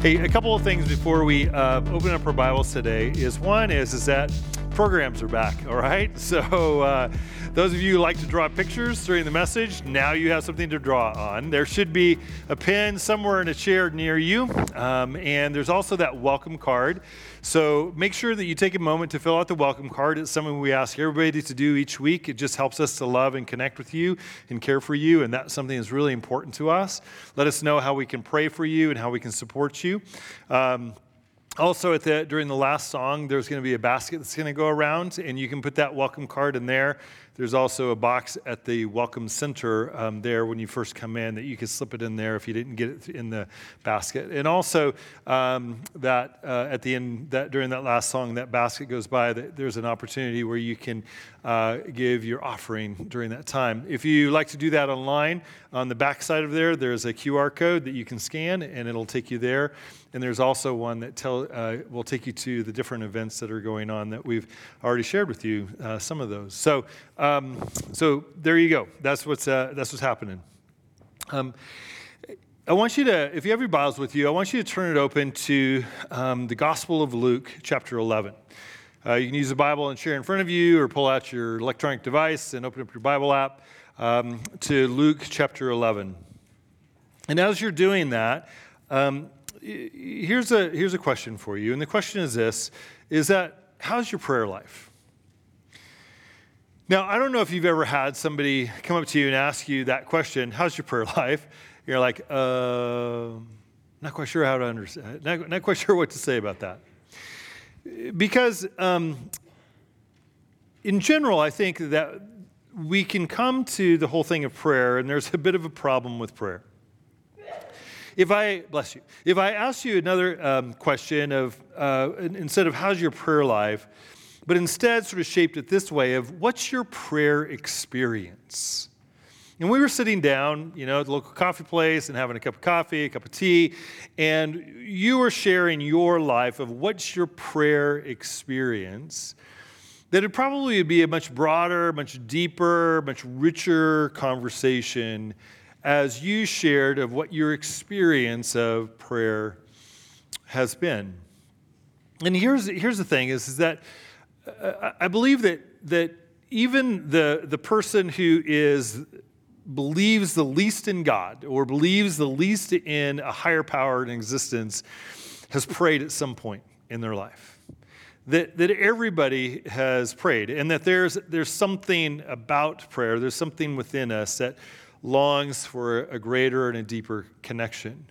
Hey, a couple of things before we uh, open up our Bibles today is one is is that programs are back. All right, so uh, those of you who like to draw pictures during the message, now you have something to draw on. There should be a pen somewhere in a chair near you, um, and there's also that welcome card. So make sure that you take a moment to fill out the welcome card. It's something we ask everybody to do each week. It just helps us to love and connect with you and care for you, and that's something that's really important to us. Let us know how we can pray for you and how we can support you. Um, also, at the, during the last song, there's going to be a basket that's going to go around, and you can put that welcome card in there. There's also a box at the Welcome Center um, there when you first come in that you can slip it in there if you didn't get it in the basket. And also um, that uh, at the end, that during that last song, that basket goes by. That there's an opportunity where you can uh, give your offering during that time. If you like to do that online, on the back side of there, there's a QR code that you can scan, and it'll take you there. And there's also one that tell, uh, will take you to the different events that are going on that we've already shared with you, uh, some of those. So, um, so there you go. That's what's, uh, that's what's happening. Um, I want you to, if you have your Bibles with you, I want you to turn it open to um, the Gospel of Luke, chapter 11. Uh, you can use the Bible and share in front of you, or pull out your electronic device and open up your Bible app um, to Luke chapter 11. And as you're doing that, um, here's, a, here's a question for you. And the question is this is that how's your prayer life? Now, I don't know if you've ever had somebody come up to you and ask you that question, how's your prayer life? You're like, uh, not quite sure how to understand, not, not quite sure what to say about that. Because um, in general, I think that we can come to the whole thing of prayer, and there's a bit of a problem with prayer. If I, bless you, if I ask you another um, question of, uh, instead of how's your prayer life, but instead sort of shaped it this way of what's your prayer experience? And we were sitting down, you know, at the local coffee place and having a cup of coffee, a cup of tea, and you were sharing your life of what's your prayer experience. That it probably would be a much broader, much deeper, much richer conversation as you shared of what your experience of prayer has been. And here's, here's the thing is, is that I believe that, that even the, the person who is believes the least in God or believes the least in a higher power in existence has prayed at some point in their life. That, that everybody has prayed, and that there's, there's something about prayer, there's something within us that longs for a greater and a deeper connection.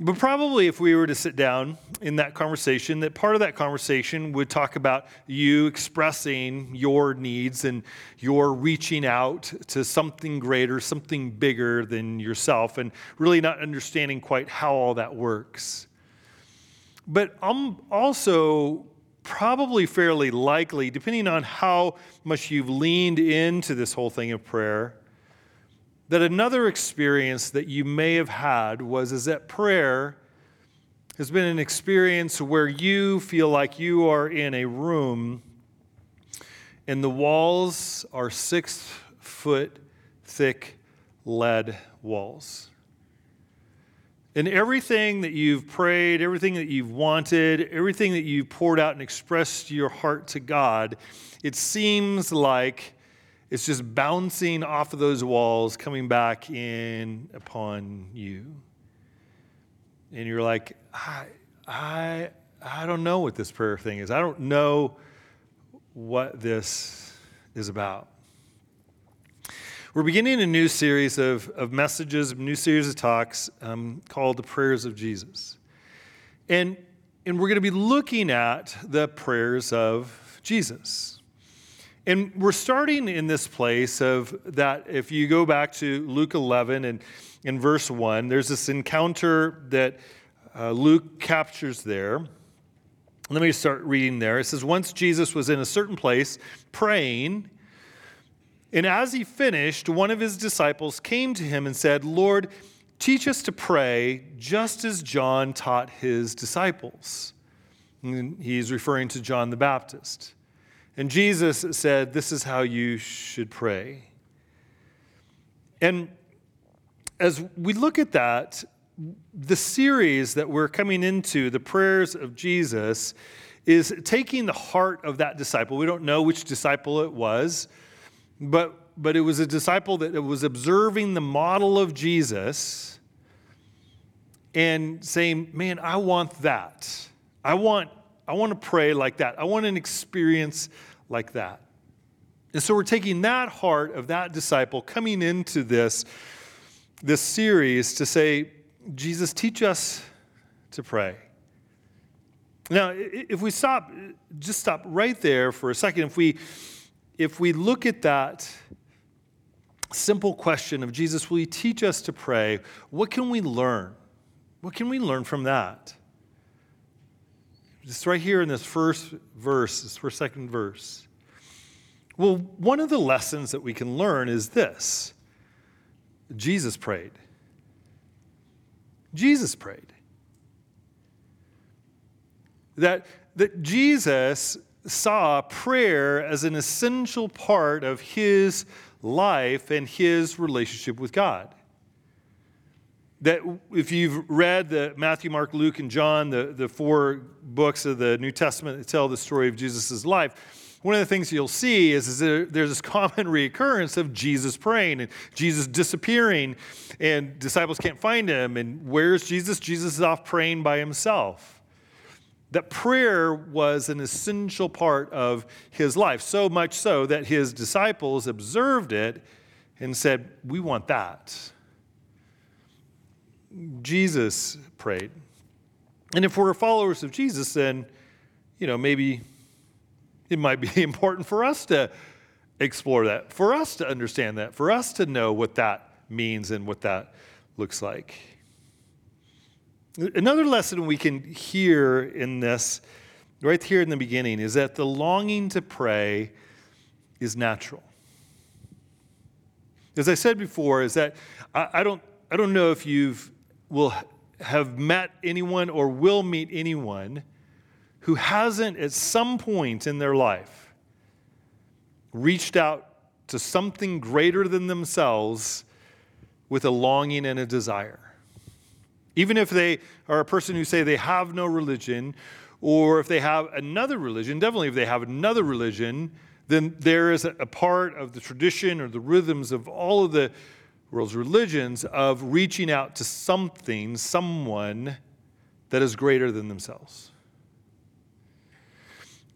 But probably if we were to sit down in that conversation, that part of that conversation would talk about you expressing your needs and your reaching out to something greater, something bigger than yourself, and really not understanding quite how all that works. But I'm also probably fairly likely, depending on how much you've leaned into this whole thing of prayer, that another experience that you may have had was is that prayer has been an experience where you feel like you are in a room and the walls are six foot thick lead walls. And everything that you've prayed, everything that you've wanted, everything that you've poured out and expressed your heart to God, it seems like it's just bouncing off of those walls, coming back in upon you. And you're like, I, I, I don't know what this prayer thing is. I don't know what this is about. We're beginning a new series of, of messages, a new series of talks um, called The Prayers of Jesus. And, and we're going to be looking at the prayers of Jesus. And we're starting in this place of that if you go back to Luke 11 and in verse 1, there's this encounter that uh, Luke captures there. Let me start reading there. It says, Once Jesus was in a certain place praying, and as he finished, one of his disciples came to him and said, Lord, teach us to pray just as John taught his disciples. And he's referring to John the Baptist. And Jesus said, This is how you should pray. And as we look at that, the series that we're coming into, the prayers of Jesus, is taking the heart of that disciple. We don't know which disciple it was, but, but it was a disciple that was observing the model of Jesus and saying, Man, I want that. I want, I want to pray like that. I want an experience like that. And so we're taking that heart of that disciple coming into this, this series to say, Jesus, teach us to pray. Now, if we stop, just stop right there for a second, if we, if we look at that simple question of Jesus, will you teach us to pray? What can we learn? What can we learn from that? Just right here in this first verse, this first second verse. Well, one of the lessons that we can learn is this Jesus prayed. Jesus prayed. That, that Jesus saw prayer as an essential part of his life and his relationship with God. That if you've read the Matthew, Mark, Luke, and John, the, the four books of the New Testament that tell the story of Jesus' life, one of the things you'll see is, is there, there's this common reoccurrence of Jesus praying and Jesus disappearing, and disciples can't find him. And where's Jesus? Jesus is off praying by himself. That prayer was an essential part of his life, so much so that his disciples observed it and said, We want that. Jesus prayed. And if we're followers of Jesus, then, you know, maybe it might be important for us to explore that, for us to understand that, for us to know what that means and what that looks like. Another lesson we can hear in this, right here in the beginning, is that the longing to pray is natural. As I said before, is that I, I don't, I don't know if you've will have met anyone or will meet anyone who hasn't at some point in their life reached out to something greater than themselves with a longing and a desire. Even if they are a person who say they have no religion, or if they have another religion, definitely if they have another religion, then there is a part of the tradition or the rhythms of all of the world's religions of reaching out to something, someone that is greater than themselves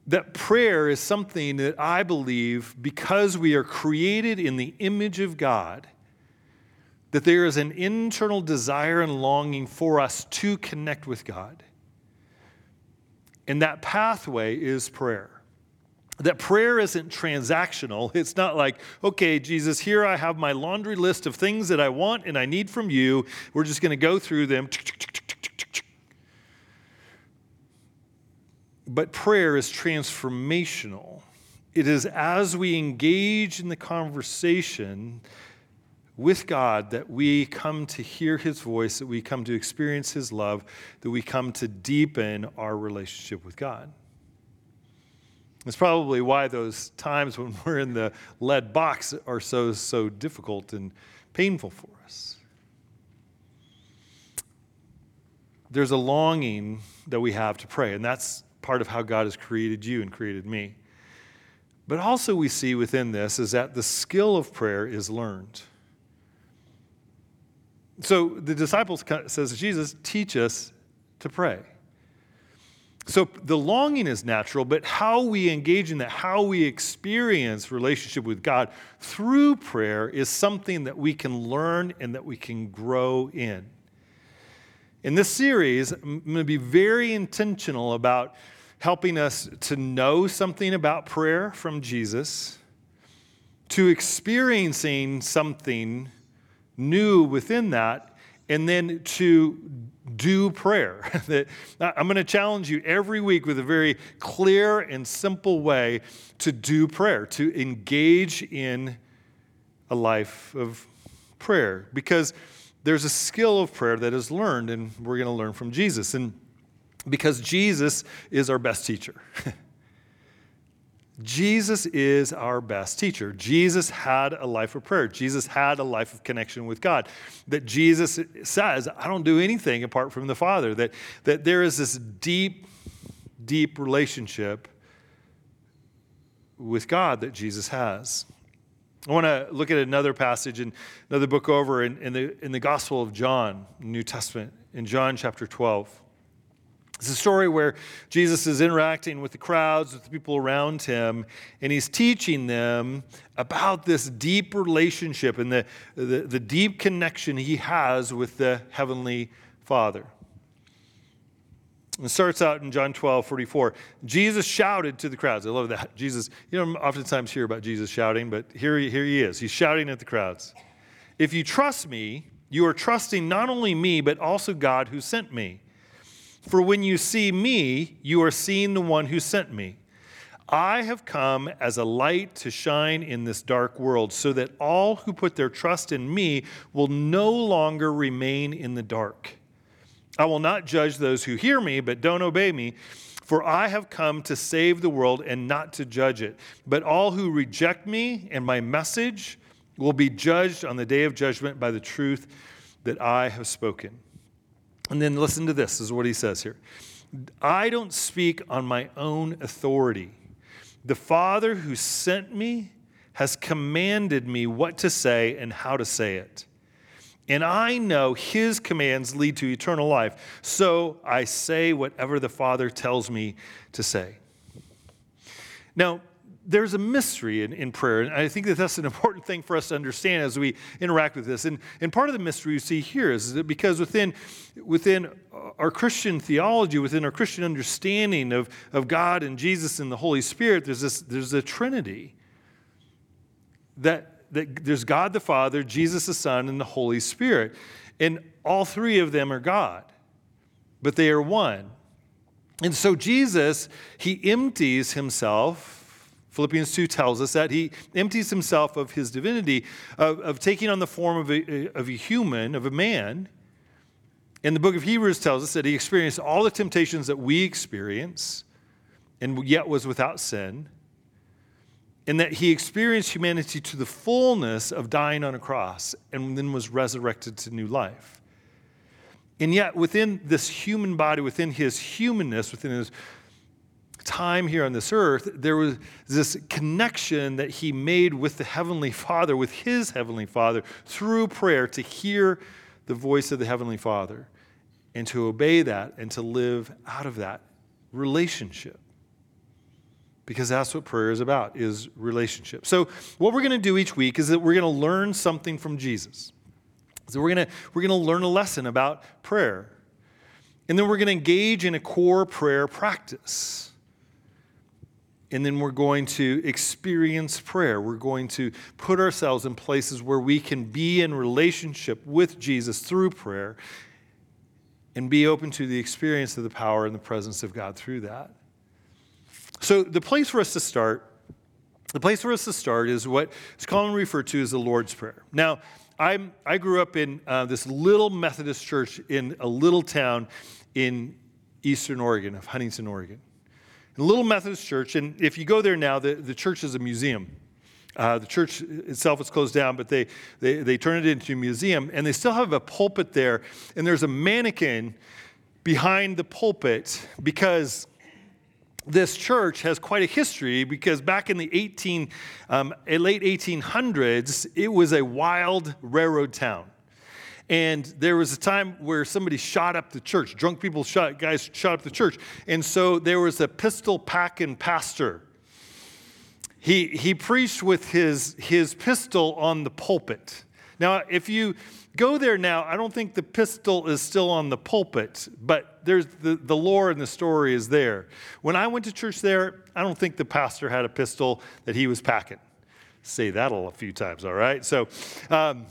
that prayer is something that I believe, because we are created in the image of God, that there is an internal desire and longing for us to connect with God. And that pathway is prayer. That prayer isn't transactional. It's not like, okay, Jesus, here I have my laundry list of things that I want and I need from you. We're just going to go through them. But prayer is transformational. It is as we engage in the conversation with God that we come to hear His voice, that we come to experience His love, that we come to deepen our relationship with God. It's probably why those times when we're in the lead box are so, so difficult and painful for us. There's a longing that we have to pray, and that's part of how God has created you and created me. But also, we see within this is that the skill of prayer is learned. So the disciples says, Jesus, teach us to pray. So the longing is natural, but how we engage in that, how we experience relationship with God through prayer is something that we can learn and that we can grow in. In this series, I'm going to be very intentional about helping us to know something about prayer from Jesus, to experiencing something new within that, and then to do prayer. that I'm going to challenge you every week with a very clear and simple way to do prayer, to engage in a life of prayer, because there's a skill of prayer that is learned, and we're going to learn from Jesus. And because Jesus is our best teacher. Jesus is our best teacher. Jesus had a life of prayer. Jesus had a life of connection with God. That Jesus says, I don't do anything apart from the Father. That, that there is this deep, deep relationship with God that Jesus has. I want to look at another passage in another book over in, in, the, in the Gospel of John, New Testament, in John chapter 12. It's a story where Jesus is interacting with the crowds, with the people around him, and he's teaching them about this deep relationship and the, the, the deep connection he has with the Heavenly Father. It starts out in John 12, 44. Jesus shouted to the crowds. I love that. Jesus, you don't oftentimes hear about Jesus shouting, but here he, here he is. He's shouting at the crowds. If you trust me, you are trusting not only me, but also God who sent me. For when you see me, you are seeing the one who sent me. I have come as a light to shine in this dark world, so that all who put their trust in me will no longer remain in the dark. I will not judge those who hear me, but don't obey me. For I have come to save the world and not to judge it. But all who reject me and my message will be judged on the day of judgment by the truth that I have spoken. And then listen to this, this is what he says here. I don't speak on my own authority. The Father who sent me has commanded me what to say and how to say it. And I know his commands lead to eternal life. So I say whatever the Father tells me to say. Now, there's a mystery in, in prayer, and I think that that's an important thing for us to understand as we interact with this. And, and part of the mystery you see here is that because within, within our Christian theology, within our Christian understanding of, of God and Jesus and the Holy Spirit, there's, this, there's a Trinity. That, that there's God the Father, Jesus the Son, and the Holy Spirit. And all three of them are God, but they are one. And so Jesus, he empties himself Philippians 2 tells us that he empties himself of his divinity, of, of taking on the form of a, of a human, of a man. And the book of Hebrews tells us that he experienced all the temptations that we experience and yet was without sin. And that he experienced humanity to the fullness of dying on a cross and then was resurrected to new life. And yet, within this human body, within his humanness, within his time here on this earth, there was this connection that he made with the Heavenly Father, with his Heavenly Father, through prayer to hear the voice of the Heavenly Father and to obey that and to live out of that relationship. Because that's what prayer is about is relationship. So what we're going to do each week is that we're going to learn something from jesus. So we're going to we're going to learn a lesson about prayer. And then we're going to engage in a core prayer practice and then we're going to experience prayer. We're going to put ourselves in places where we can be in relationship with Jesus through prayer and be open to the experience of the power and the presence of God through that. So, the place for us to start, the place for us to start is what is commonly referred to as the Lord's Prayer. Now, I'm, I grew up in uh, this little Methodist church in a little town in eastern Oregon, of Huntington, Oregon little Methodist church. And if you go there now, the, the church is a museum. Uh, the church itself is closed down, but they, they, they turn it into a museum, and they still have a pulpit there. And there's a mannequin behind the pulpit because this church has quite a history because back in the 18, um, late 1800s, it was a wild railroad town. And there was a time where somebody shot up the church. Drunk people shot, guys shot up the church. And so there was a pistol packing pastor. He, he preached with his, his pistol on the pulpit. Now, if you go there now, I don't think the pistol is still on the pulpit, but there's the, the lore and the story is there. When I went to church there, I don't think the pastor had a pistol that he was packing. Say that a few times, all right? So, um,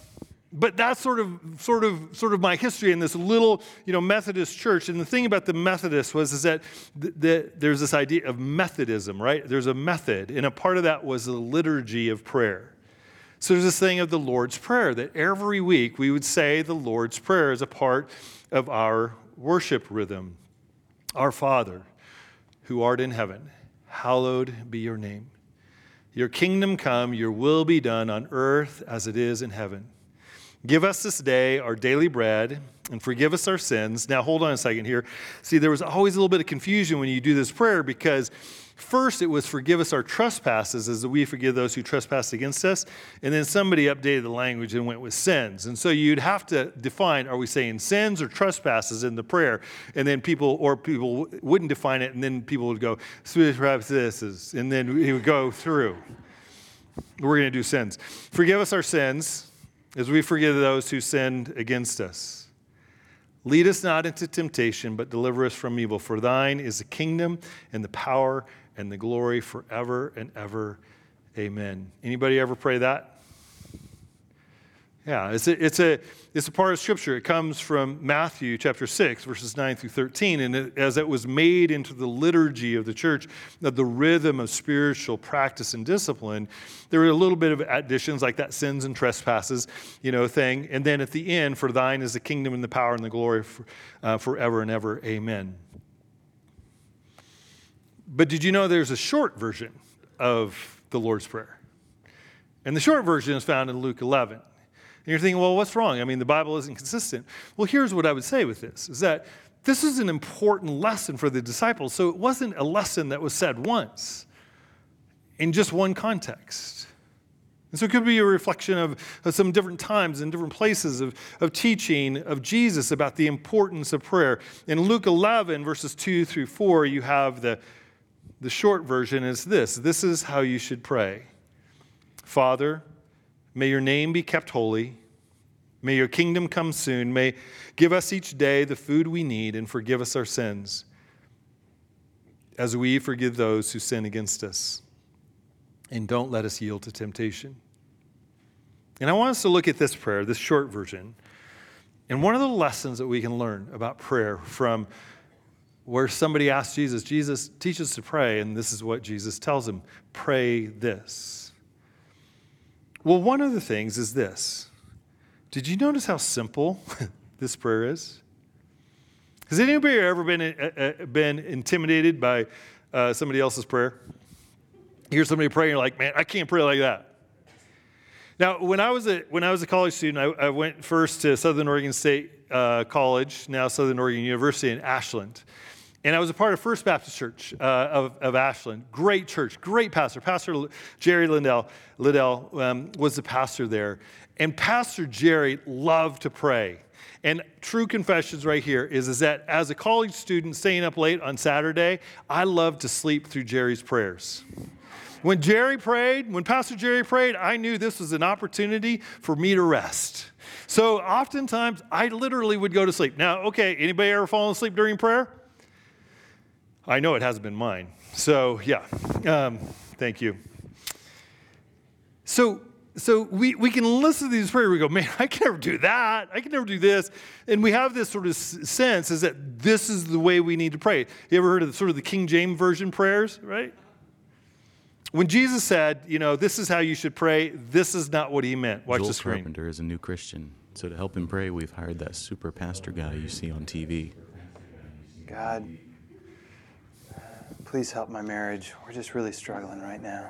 but that's sort of sort of sort of my history in this little you know methodist church. And the thing about the methodists was is that the, the, there's this idea of methodism right? There's a method and a part of that was the liturgy of prayer. So there's this thing of the lord's prayer that every week we would say the lord's prayer as a part of our worship rhythm. Our father who art in heaven hallowed be your name. Your kingdom come, your will be done on earth as it is in heaven. Give us this day our daily bread and forgive us our sins. Now, hold on a second here. See, there was always a little bit of confusion when you do this prayer because First, it was forgive us our trespasses as we forgive those who trespass against us. And then somebody updated the language and went with sins. And so you'd have to define are we saying sins or trespasses in the prayer? And then people, or people wouldn't define it, and then people would go, is, and then he would go through. We're going to do sins. Forgive us our sins as we forgive those who sinned against us. Lead us not into temptation, but deliver us from evil. For thine is the kingdom and the power and the glory forever and ever. Amen. Anybody ever pray that? Yeah, it's a, it's a, it's a part of Scripture. It comes from Matthew chapter 6, verses 9 through 13. And it, as it was made into the liturgy of the church, the rhythm of spiritual practice and discipline, there were a little bit of additions like that sins and trespasses, you know, thing. And then at the end, for thine is the kingdom and the power and the glory for, uh, forever and ever. Amen. But did you know there's a short version of the Lord's Prayer? And the short version is found in Luke 11. And you're thinking, well, what's wrong? I mean, the Bible isn't consistent. Well, here's what I would say with this is that this is an important lesson for the disciples. So it wasn't a lesson that was said once in just one context. And so it could be a reflection of, of, some different times and different places of, of teaching of Jesus about the importance of prayer. In Luke 11, verses 2 through 4, you have the the short version is this this is how you should pray Father, may your name be kept holy. May your kingdom come soon. May give us each day the food we need and forgive us our sins as we forgive those who sin against us. And don't let us yield to temptation. And I want us to look at this prayer, this short version. And one of the lessons that we can learn about prayer from where somebody asks Jesus, Jesus, teach us to pray, and this is what Jesus tells him pray this. Well, one of the things is this. Did you notice how simple this prayer is? Has anybody ever been, uh, uh, been intimidated by uh, somebody else's prayer? You hear somebody praying, you're like, man, I can't pray like that. Now, when I was a, when I was a college student, I, I went first to Southern Oregon State uh, College, now Southern Oregon University in Ashland. And I was a part of First Baptist Church uh, of, of, Ashland. Great church, great pastor. Pastor Jerry Liddell, Liddell um, was the pastor there. And Pastor Jerry loved to pray. And true confessions right here is, is that as a college student staying up late on Saturday, I loved to sleep through Jerry's prayers. When Jerry prayed, when Pastor Jerry prayed, I knew this was an opportunity for me to rest. So oftentimes I literally would go to sleep. Now, okay, anybody ever fallen asleep during prayer? I know it hasn't been mine. So, yeah, um, thank you. So, so we, we can listen to these prayers. We go, man, I can never do that. I can never do this. And we have this sort of sense is that this is the way we need to pray. You ever heard of the, sort of the King James Version prayers, right? When Jesus said, you know, this is how you should pray, this is not what he meant. Watch Joel the screen. Carpenter is a new Christian. So to help him pray, we've hired that super pastor guy you see on TV. God, Please help my marriage. We're just really struggling right now.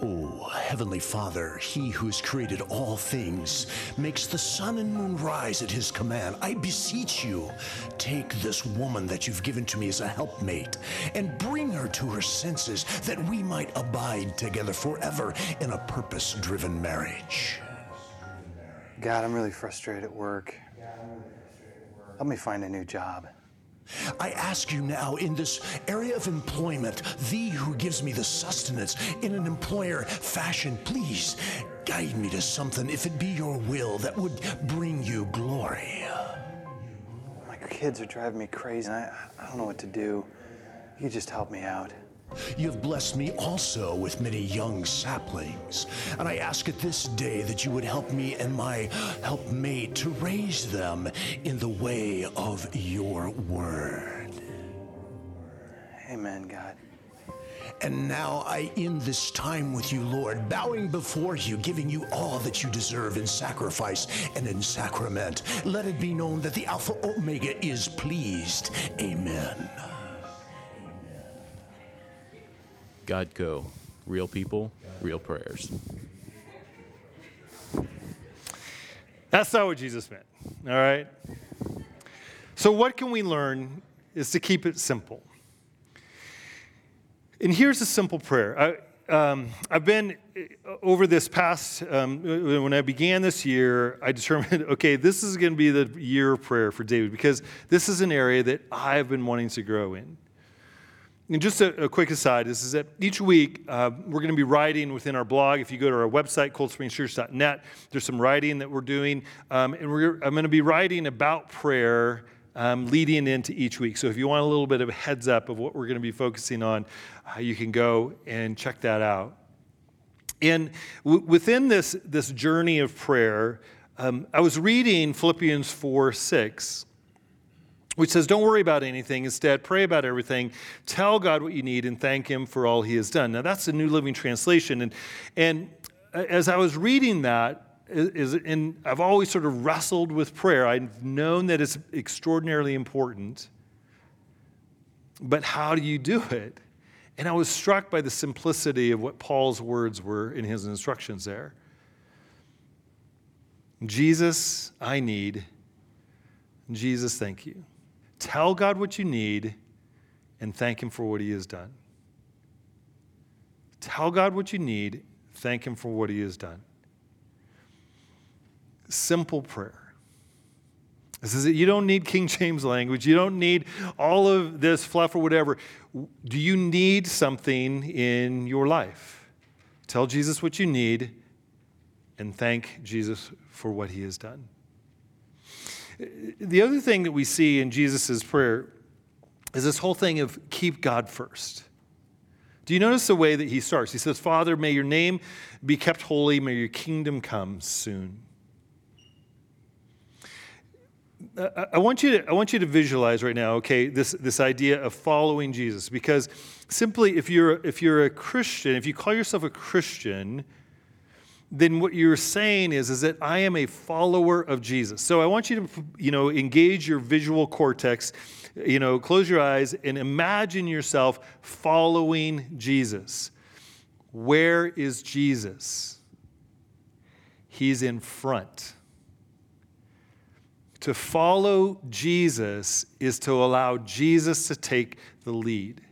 Oh, Heavenly Father, He who has created all things, makes the sun and moon rise at His command. I beseech you, take this woman that you've given to me as a helpmate and bring her to her senses that we might abide together forever in a purpose driven marriage. God, I'm really frustrated at work. Help me find a new job. I ask you now, in this area of employment, thee who gives me the sustenance in an employer fashion, please guide me to something, if it be your will, that would bring you glory. My kids are driving me crazy. I, I don't know what to do. You just help me out. You have blessed me also with many young saplings, and I ask at this day that you would help me and my helpmate to raise them in the way of your word. Amen, God. And now I end this time with you, Lord, bowing before you, giving you all that you deserve in sacrifice and in sacrament. Let it be known that the Alpha Omega is pleased. Amen. God, go. real people, real prayers. That's not what Jesus meant. All right? So, what can we learn is to keep it simple. And here's a simple prayer. I, um, I've been over this past, um, when I began this year, I determined, okay, this is going to be the year of prayer for David because this is an area that I've been wanting to grow in. And just a, a quick aside this is that each week uh, we're going to be writing within our blog. If you go to our website, coldsprings.church.net, there's some writing that we're doing. Um, and we're, I'm going to be writing about prayer um, leading into each week. So if you want a little bit of a heads up of what we're going to be focusing on, uh, you can go and check that out. And w- within this, this journey of prayer, um, I was reading Philippians 4 6 which says, Don't worry about anything. Instead, pray about everything. Tell God what you need and thank Him for all He has done. Now, that's the New Living Translation. And, and as I was reading that, is, and I've always sort of wrestled with prayer. I've known that it's extraordinarily important. But how do you do it? And I was struck by the simplicity of what Paul's words were in his instructions there. Jesus, I need. Jesus, thank you. Tell God what you need and thank Him for what He has done. Tell God what you need, thank Him for what He has done. Simple prayer. This is it. You don't need King James language. You don't need all of this fluff or whatever. Do you need something in your life? Tell Jesus what you need and thank Jesus for what he has done. The other thing that we see in Jesus' prayer is this whole thing of keep God first. Do you notice the way that he starts? He says, Father, may your name be kept holy, may your kingdom come soon. I want you to, I want you to visualize right now, okay, this, this idea of following Jesus. Because simply, if you're, if you're a Christian, if you call yourself a Christian, then what you're saying is, is that I am a follower of Jesus. So I want you to, you know, engage your visual cortex, you know, close your eyes and imagine yourself following Jesus. Where is Jesus? He's in front. To follow Jesus is to allow Jesus to take the lead.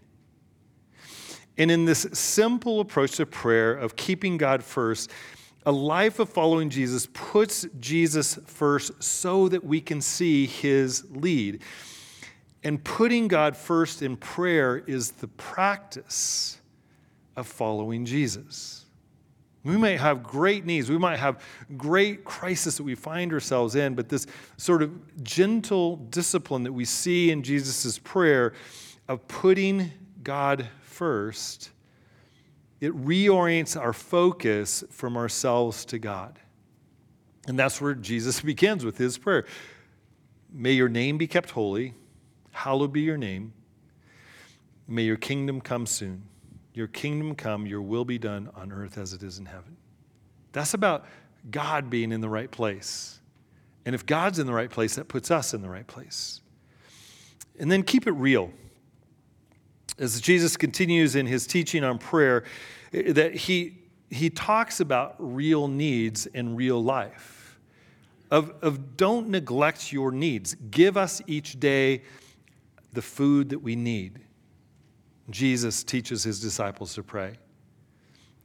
And in this simple approach to prayer of keeping God first, a life of following Jesus puts Jesus first so that we can see his lead. And putting God first in prayer is the practice of following Jesus. We might have great needs. We might have great crisis that we find ourselves in, but this sort of gentle discipline that we see in Jesus' prayer of putting God first it reorients our focus from ourselves to God. And that's where Jesus begins with his prayer May your name be kept holy, hallowed be your name. May your kingdom come soon. Your kingdom come, your will be done on earth as it is in heaven. That's about God being in the right place. And if God's in the right place, that puts us in the right place. And then keep it real as Jesus continues in his teaching on prayer, that he, he talks about real needs in real life. Of, of don't neglect your needs. Give us each day the food that we need. Jesus teaches his disciples to pray.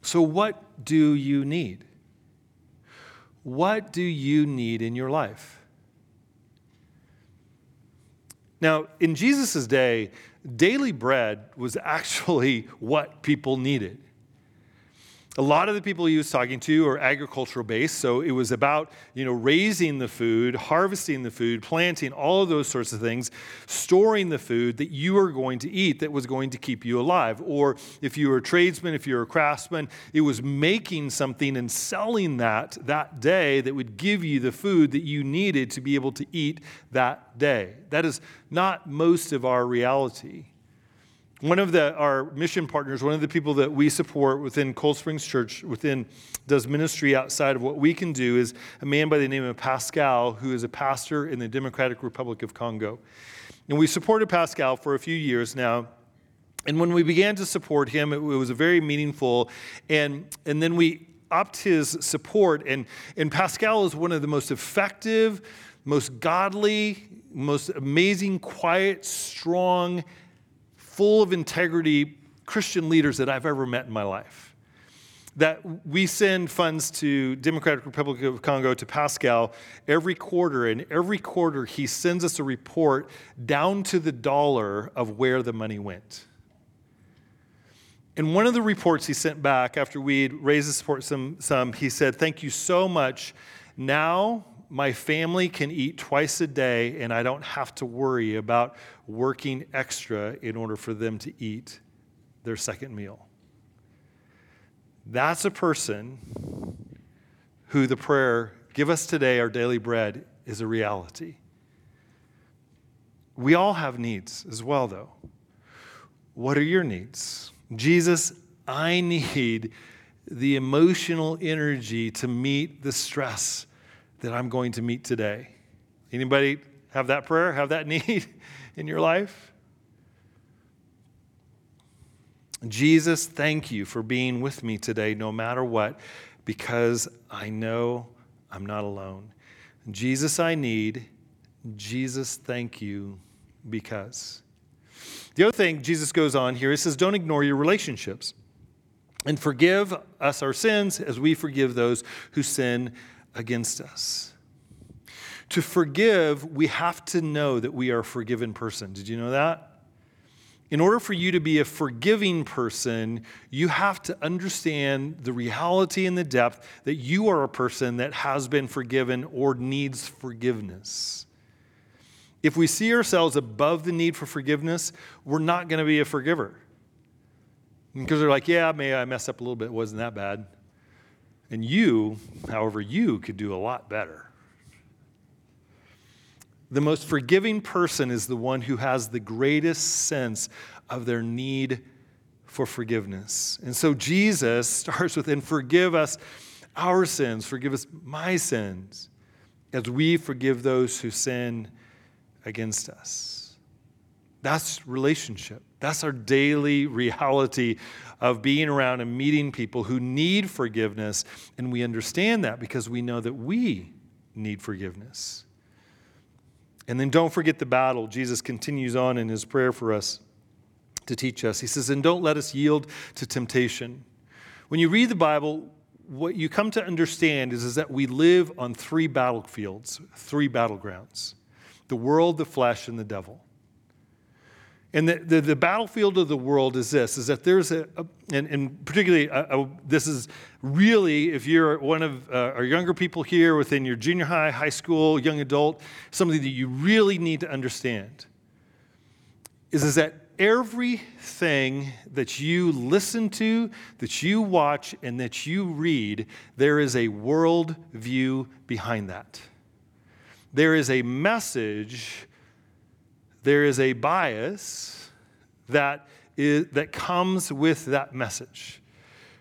So, what do you need? What do you need in your life? Now, in Jesus' day, daily bread was actually what people needed. A lot of the people he was talking to are agricultural based, so it was about you know raising the food, harvesting the food, planting all of those sorts of things, storing the food that you are going to eat that was going to keep you alive. Or if you were a tradesman, if you were a craftsman, it was making something and selling that that day that would give you the food that you needed to be able to eat that day. That is not most of our reality. One of the, our mission partners, one of the people that we support within Cold Springs Church, within does ministry outside of what we can do, is a man by the name of Pascal, who is a pastor in the Democratic Republic of Congo. And we supported Pascal for a few years now. And when we began to support him, it, was very meaningful. And, and then we upped his support. And, and Pascal is one of the most effective, most godly, most amazing, quiet, strong, full of integrity Christian leaders that I've ever met in my life. That we send funds to Democratic Republic of Congo to Pascal every quarter, and every quarter he sends us a report down to the dollar of where the money went. In one of the reports he sent back after we'd raised the support some, some, he said, Thank you so much. Now my family can eat twice a day, and I don't have to worry about working extra in order for them to eat their second meal. That's a person who the prayer, Give us today our daily bread, is a reality. We all have needs as well, though. What are your needs? Jesus, I need the emotional energy to meet the stress that I'm going to meet today. Anybody have that prayer, have that need in your life? Jesus, thank you for being with me today, no matter what, because I know I'm not alone. Jesus, I need. Jesus, thank you because. The other thing Jesus goes on here, he says, don't ignore your relationships and forgive us our sins as we forgive those who sin against us. To forgive, we have to know that we are a forgiven person. Did you know that? In order for you to be a forgiving person, you have to understand the reality and the depth that you are a person that has been forgiven or needs forgiveness. If we see ourselves above the need for forgiveness, we're not going to be a forgiver. Because they're like, yeah, maybe I messed up a little bit, it wasn't that bad. And you, however, you could do a lot better. The most forgiving person is the one who has the greatest sense of their need for forgiveness. And so Jesus starts with, and forgive us our sins, forgive us my sins, as we forgive those who sin against us. That's relationship. That's our daily reality of being around and meeting people who need forgiveness. And we understand that because we know that we need forgiveness. And then don't forget the battle. Jesus continues on in his prayer for us to teach us. He says, And don't let us yield to temptation. When you read the Bible, what you come to understand is, is that we live on three battlefields, three battlegrounds the world, the flesh, and the devil. And the, the, the, battlefield of the world is this, is that there's a, a and, and, particularly a, a, this is really, if you're one of uh, our younger people here within your junior high, high school, young adult, something that you really need to understand is, is that everything that you listen to, that you watch, and that you read, there is a world view behind that. There is a message, there is a bias that, is, that comes with that message.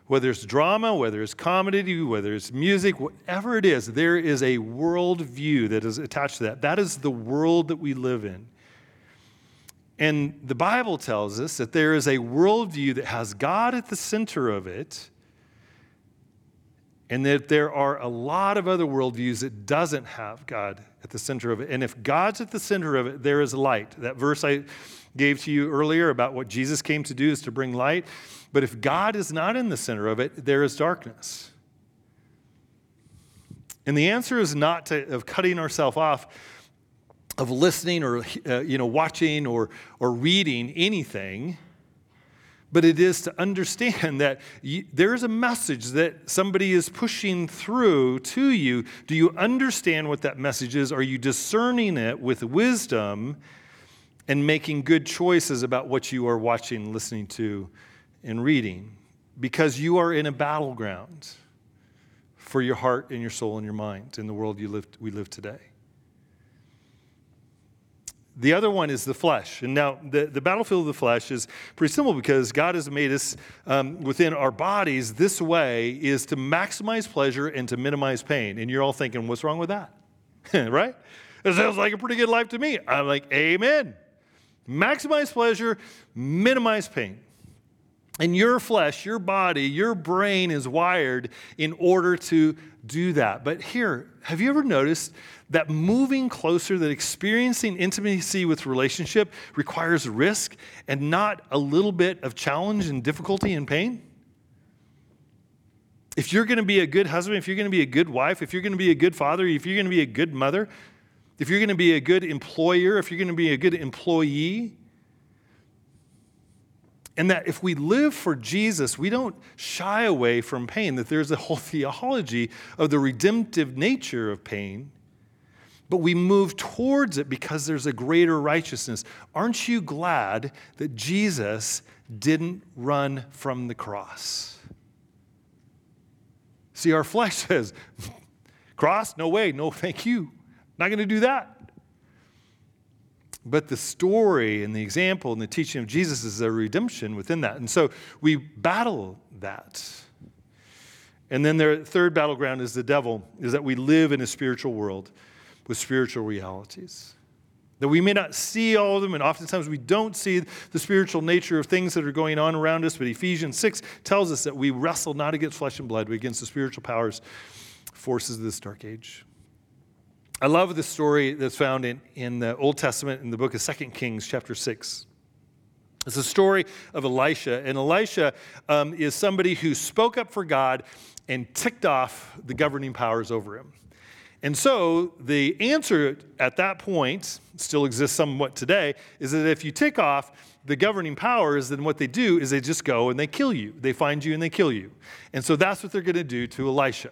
Whether it's drama, whether it's comedy, whether it's music, whatever it is, there is a worldview that is attached to that. That is the world that we live in. And the Bible tells us that there is a worldview that has God at the center of it and that there are a lot of other worldviews that doesn't have God at the center of it. And if God's at the center of it, there is light. That verse I gave to you earlier about what Jesus came to do is to bring light. But if God is not in the center of it, there is darkness. And the answer is not to, of cutting ourselves off of listening or uh, you know watching or or reading anything but it is to understand that you, there's a message that somebody is pushing through to you. Do you understand what that message is? Are you discerning it with wisdom and making good choices about what you are watching, listening to, and reading? Because you are in a battleground for your heart and your soul and your mind in the world you live, we live today. The other one is the flesh. And now, the, the battlefield of the flesh is pretty simple because God has made us um, within our bodies this way is to maximize pleasure and to minimize pain. And you're all thinking, what's wrong with that? right? It sounds like a pretty good life to me. I'm like, amen. Maximize pleasure, minimize pain. And your flesh, your body, your brain is wired in order to do that. But here, have you ever noticed that moving closer, that experiencing intimacy with relationship requires risk and not a little bit of challenge and difficulty and pain? If you're going to be a good husband, if you're going to be a good wife, if you're going to be a good father, if you're going to be a good mother, if you're going to be a good employer, if you're going to be a good employee, and that if we live for Jesus, we don't shy away from pain, that there's a whole theology of the redemptive nature of pain, but we move towards it because there's a greater righteousness. Aren't you glad that Jesus didn't run from the cross? See, our flesh says, Cross? No way. No, thank you. Not going to do that. But the story and the example and the teaching of Jesus is a redemption within that. And so we battle that. And then their third battleground is the devil, is that we live in a spiritual world with spiritual realities. That we may not see all of them, and oftentimes we don't see the spiritual nature of things that are going on around us. But Ephesians 6 tells us that we wrestle not against flesh and blood, but against the spiritual powers, forces of this dark age. I love the story that's found in, in the Old Testament in the book of 2 Kings, chapter 6. It's a story of Elisha. And Elisha um, is somebody who spoke up for God and ticked off the governing powers over him. And so the answer at that point still exists somewhat today is that if you tick off the governing powers, then what they do is they just go and they kill you. They find you and they kill you. And so that's what they're going to do to Elisha.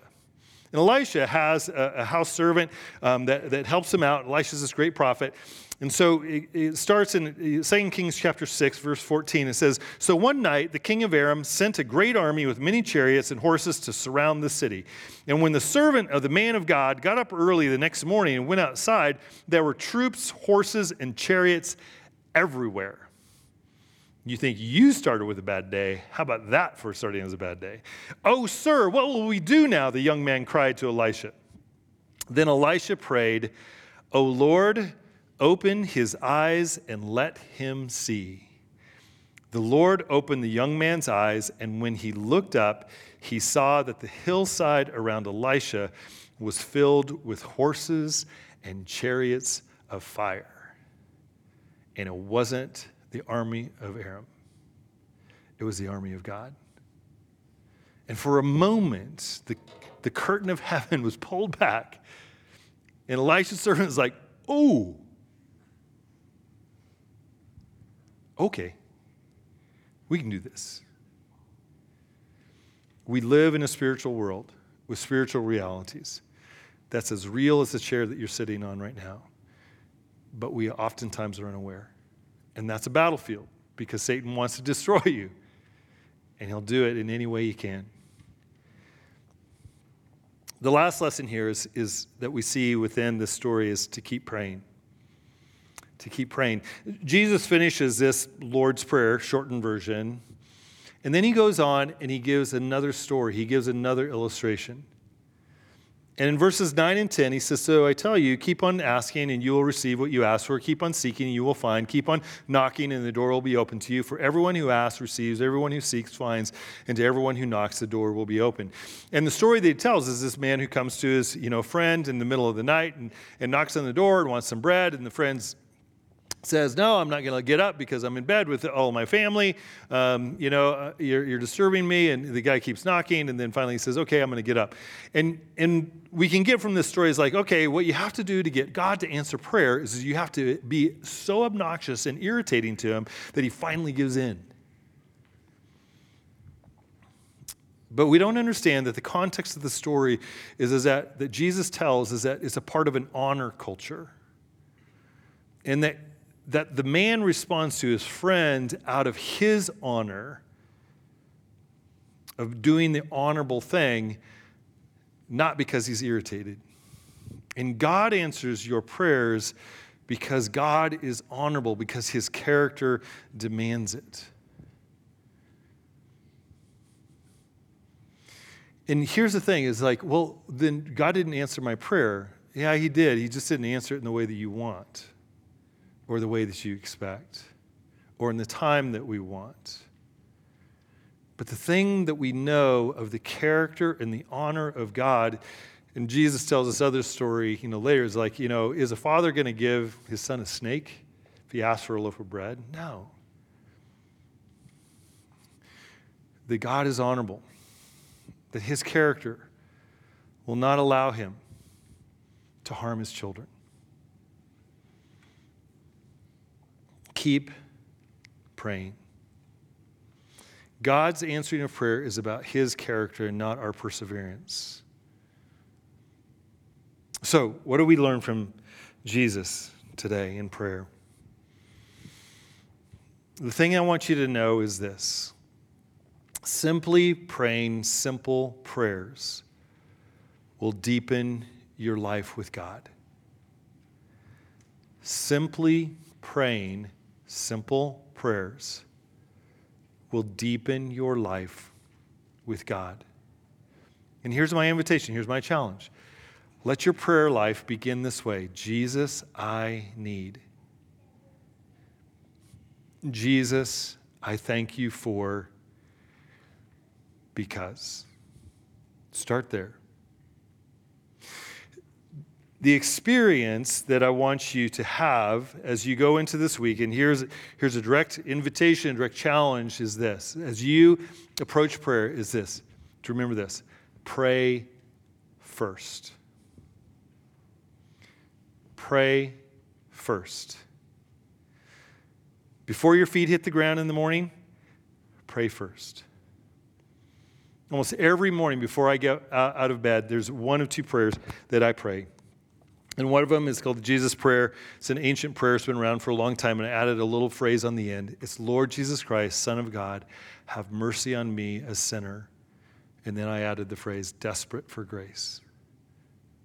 And Elisha has a, a house servant um, that, that helps him out. Elisha's this great prophet. And so it, it starts in 2 Kings chapter 6, verse 14. It says, So one night the king of Aram sent a great army with many chariots and horses to surround the city. And when the servant of the man of God got up early the next morning and went outside, there were troops, horses, and chariots everywhere. You think you started with a bad day. How about that for starting as a bad day? Oh, sir, what will we do now? The young man cried to Elisha. Then Elisha prayed, O Lord, open his eyes and let him see. The Lord opened the young man's eyes, and when he looked up, he saw that the hillside around Elisha was filled with horses and chariots of fire. And it wasn't the army of Aram, it was the army of God. And for a moment, the, the curtain of heaven was pulled back, and Elisha's servant was like, Oh, okay, we can do this. We live in a spiritual world with spiritual realities that's as real as the chair that you're sitting on right now, but we oftentimes are unaware. And that's a battlefield because Satan wants to destroy you. And he'll do it in any way he can. The last lesson here is, is that we see within this story is to keep praying. To keep praying. Jesus finishes this Lord's Prayer, shortened version, and then he goes on and he gives another story. He gives another illustration. And in verses 9 and 10, he says, So I tell you, keep on asking and you will receive what you ask for. Keep on seeking and you will find. Keep on knocking and the door will be open to you. For everyone who asks receives, everyone who seeks finds, and to everyone who knocks, the door will be open. And the story that he tells is this man who comes to his you know, friend in the middle of the night and, and knocks on the door and wants some bread. And the friend's says, No, I'm not going to get up because I'm in bed with all my family. Um, you know, uh, you're, you're, disturbing me. And the guy keeps knocking. And then finally he says, Okay, I'm going to get up. And, and we can get from this story is like, okay, what you have to do to get God to answer prayer is you have to be so obnoxious and irritating to him that he finally gives in. But we don't understand that the context of the story is, is that, that Jesus tells is that it's a part of an honor culture. And that that the man responds to his friend out of his honor of doing the honorable thing, not because he's irritated. And God answers your prayers because God is honorable, because his character demands it. And here's the thing is like, well, then God didn't answer my prayer. Yeah, he did. He just didn't answer it in the way that you want or the way that you expect or in the time that we want. But the thing that we know of the character and the honor of God, and Jesus tells this other story, you know, later, is like, you know, is a father going to give his son a snake if he asks for a loaf of bread? No. That God is honorable, that his character will not allow him to harm his children. Keep praying. God's answering of prayer is about his character and not our perseverance. So, what do we learn from Jesus today in prayer? The thing I want you to know is this simply praying simple prayers will deepen your life with God. Simply praying simple prayers will deepen your life with God. And here's my invitation, here's my challenge. Let your prayer life begin this way Jesus, I need. Jesus, I thank you for because. Start there the experience that I want you to have as you go into this week, and here's, here's a direct invitation, direct challenge is this. As you approach prayer, is this to remember this pray first. Pray first. Before your feet hit the ground in the morning, pray first. Almost every morning before I get out of bed, there's one of two prayers that I pray. And one of them is called the Jesus Prayer. It's an ancient prayer, it's been around for a long time, and I added a little phrase on the end. It's Lord Jesus Christ, Son of God, have mercy on me, a sinner. And then I added the phrase, desperate for grace.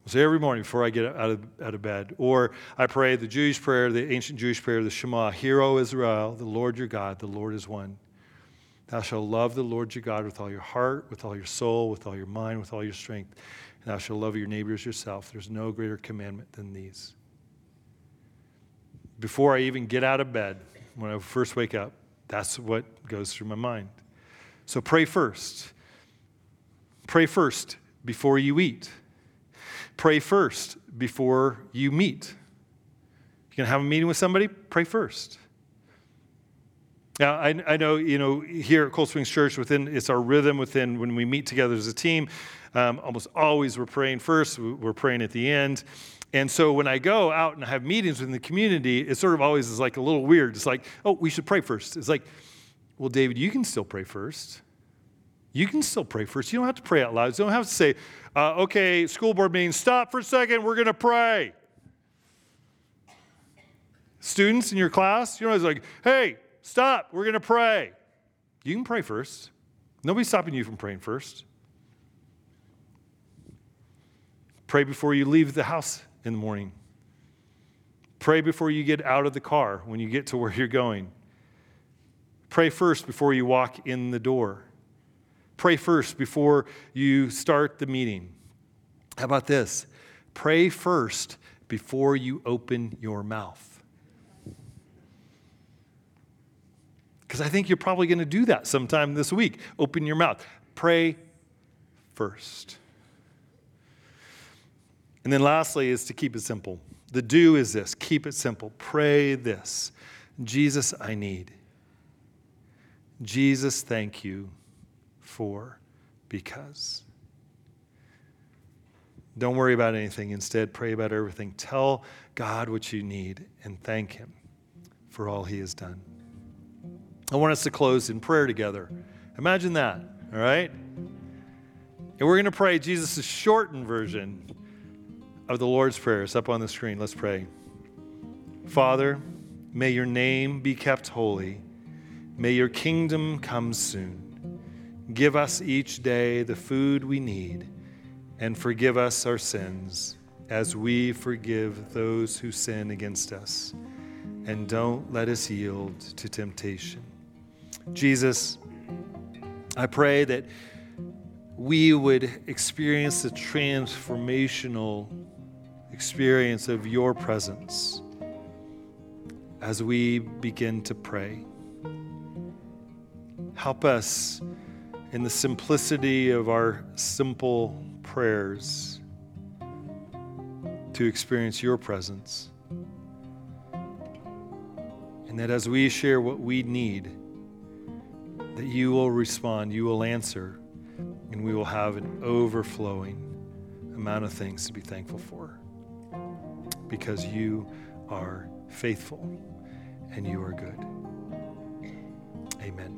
So every morning before I get out of, out of bed, or I pray the Jewish prayer, the ancient Jewish prayer, the Shema, Hear, O Israel, the Lord your God, the Lord is one. Thou shalt love the Lord your God with all your heart, with all your soul, with all your mind, with all your strength thou shalt love your neighbors yourself. There's no greater commandment than these. Before I even get out of bed, when I first wake up, that's what goes through my mind. So pray first. Pray first before you eat. Pray first before you meet. You're going to have a meeting with somebody? Pray first. Now, I, I know, you know, here at Cold Springs Church, within it's our rhythm within when we meet together as a team. Um, almost always we're praying first, we're praying at the end. And so when I go out and have meetings within the community, it sort of always is like a little weird. It's like, oh, we should pray first. It's like, well, David, you can still pray first. You can still pray first. You don't have to pray out loud. You don't have to say, uh, okay, school board meeting, stop for a second, we're going to pray. Students in your class, you know, it's like, hey, stop, we're going to pray. You can pray first. Nobody's stopping you from praying first. Pray before you leave the house in the morning. Pray before you get out of the car when you get to where you're going. Pray first before you walk in the door. Pray first before you start the meeting. How about this? Pray first before you open your mouth. Because I think you're probably going to do that sometime this week. Open your mouth. Pray first. And then lastly is to keep it simple. The do is this keep it simple. Pray this Jesus, I need. Jesus, thank you for because. Don't worry about anything. Instead, pray about everything. Tell God what you need and thank Him for all He has done. I want us to close in prayer together. Imagine that, all right? And we're going to pray Jesus' shortened version of the Lord's Prayer. It's up on the screen. Let's pray. Father, may your name be kept holy. May your kingdom come soon. Give us each day the food we need, and forgive us our sins as we forgive those who sin against us. And don't let us yield to temptation. Jesus, I pray that we would experience the transformational experience of your presence as we begin to pray. Help us in the simplicity of our simple prayers to experience your presence. And that as we share what we need, that you will respond, you will answer, and we will have an overflowing amount of things to be thankful for. Because you are faithful and you are good. Amen.